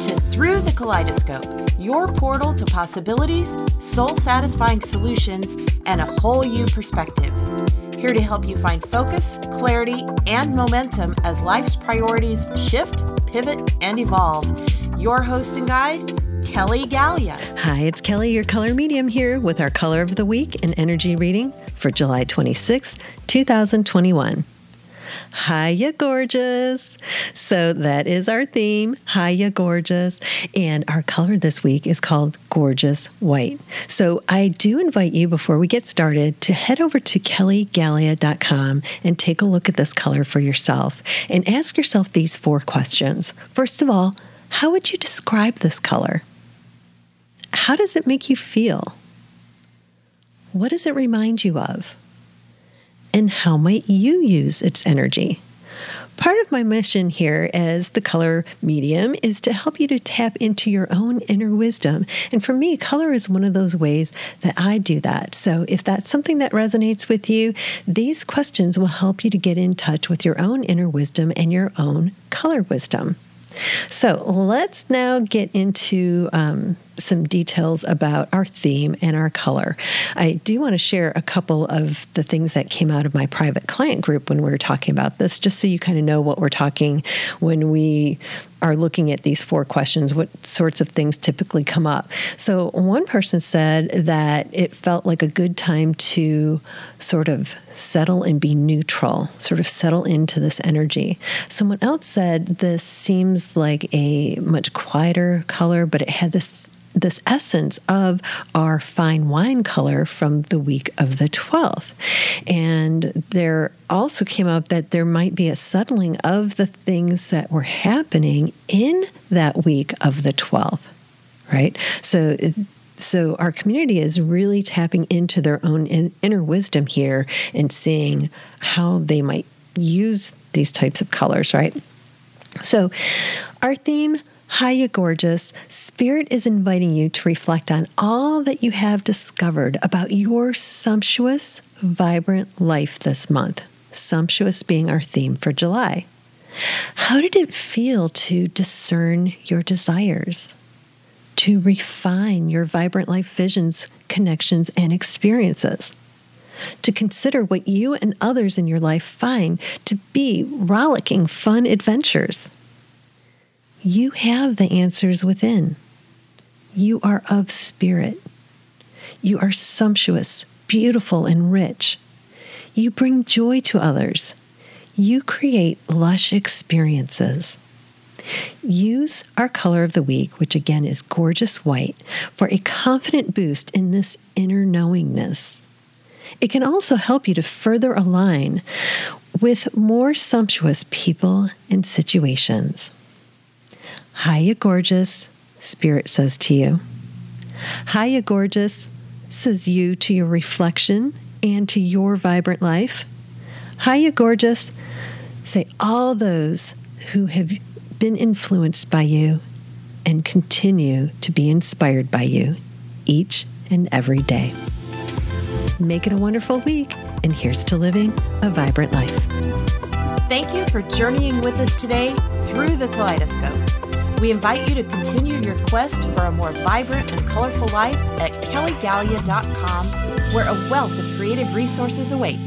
To Through the Kaleidoscope, your portal to possibilities, soul satisfying solutions, and a whole you perspective. Here to help you find focus, clarity, and momentum as life's priorities shift, pivot, and evolve. Your host and guide, Kelly Galea. Hi, it's Kelly, your color medium, here with our color of the week and energy reading for July 26th, 2021. Hiya, gorgeous. So that is our theme. Hiya, gorgeous. And our color this week is called Gorgeous White. So I do invite you before we get started to head over to kellygalea.com and take a look at this color for yourself and ask yourself these four questions. First of all, how would you describe this color? How does it make you feel? What does it remind you of? And how might you use its energy? Part of my mission here as the color medium is to help you to tap into your own inner wisdom. And for me, color is one of those ways that I do that. So if that's something that resonates with you, these questions will help you to get in touch with your own inner wisdom and your own color wisdom. So let's now get into um, some details about our theme and our color. I do want to share a couple of the things that came out of my private client group when we were talking about this, just so you kind of know what we're talking when we are looking at these four questions, what sorts of things typically come up. So, one person said that it felt like a good time to sort of settle and be neutral, sort of settle into this energy. Someone else said this seems like a much quieter color, but it had this this essence of our fine wine color from the week of the 12th. And there also came up that there might be a settling of the things that were happening in that week of the 12th, right? So, so our community is really tapping into their own in, inner wisdom here and seeing how they might use these types of colors, right? So, our theme Hiya, gorgeous. Spirit is inviting you to reflect on all that you have discovered about your sumptuous, vibrant life this month. Sumptuous being our theme for July. How did it feel to discern your desires? To refine your vibrant life visions, connections, and experiences? To consider what you and others in your life find to be rollicking, fun adventures? You have the answers within. You are of spirit. You are sumptuous, beautiful, and rich. You bring joy to others. You create lush experiences. Use our color of the week, which again is gorgeous white, for a confident boost in this inner knowingness. It can also help you to further align with more sumptuous people and situations. Hiya, gorgeous, Spirit says to you. Hiya, gorgeous, says you to your reflection and to your vibrant life. Hiya, gorgeous, say all those who have been influenced by you and continue to be inspired by you each and every day. Make it a wonderful week, and here's to living a vibrant life. Thank you for journeying with us today through the kaleidoscope. We invite you to continue your quest for a more vibrant and colorful life at kellygalea.com, where a wealth of creative resources await.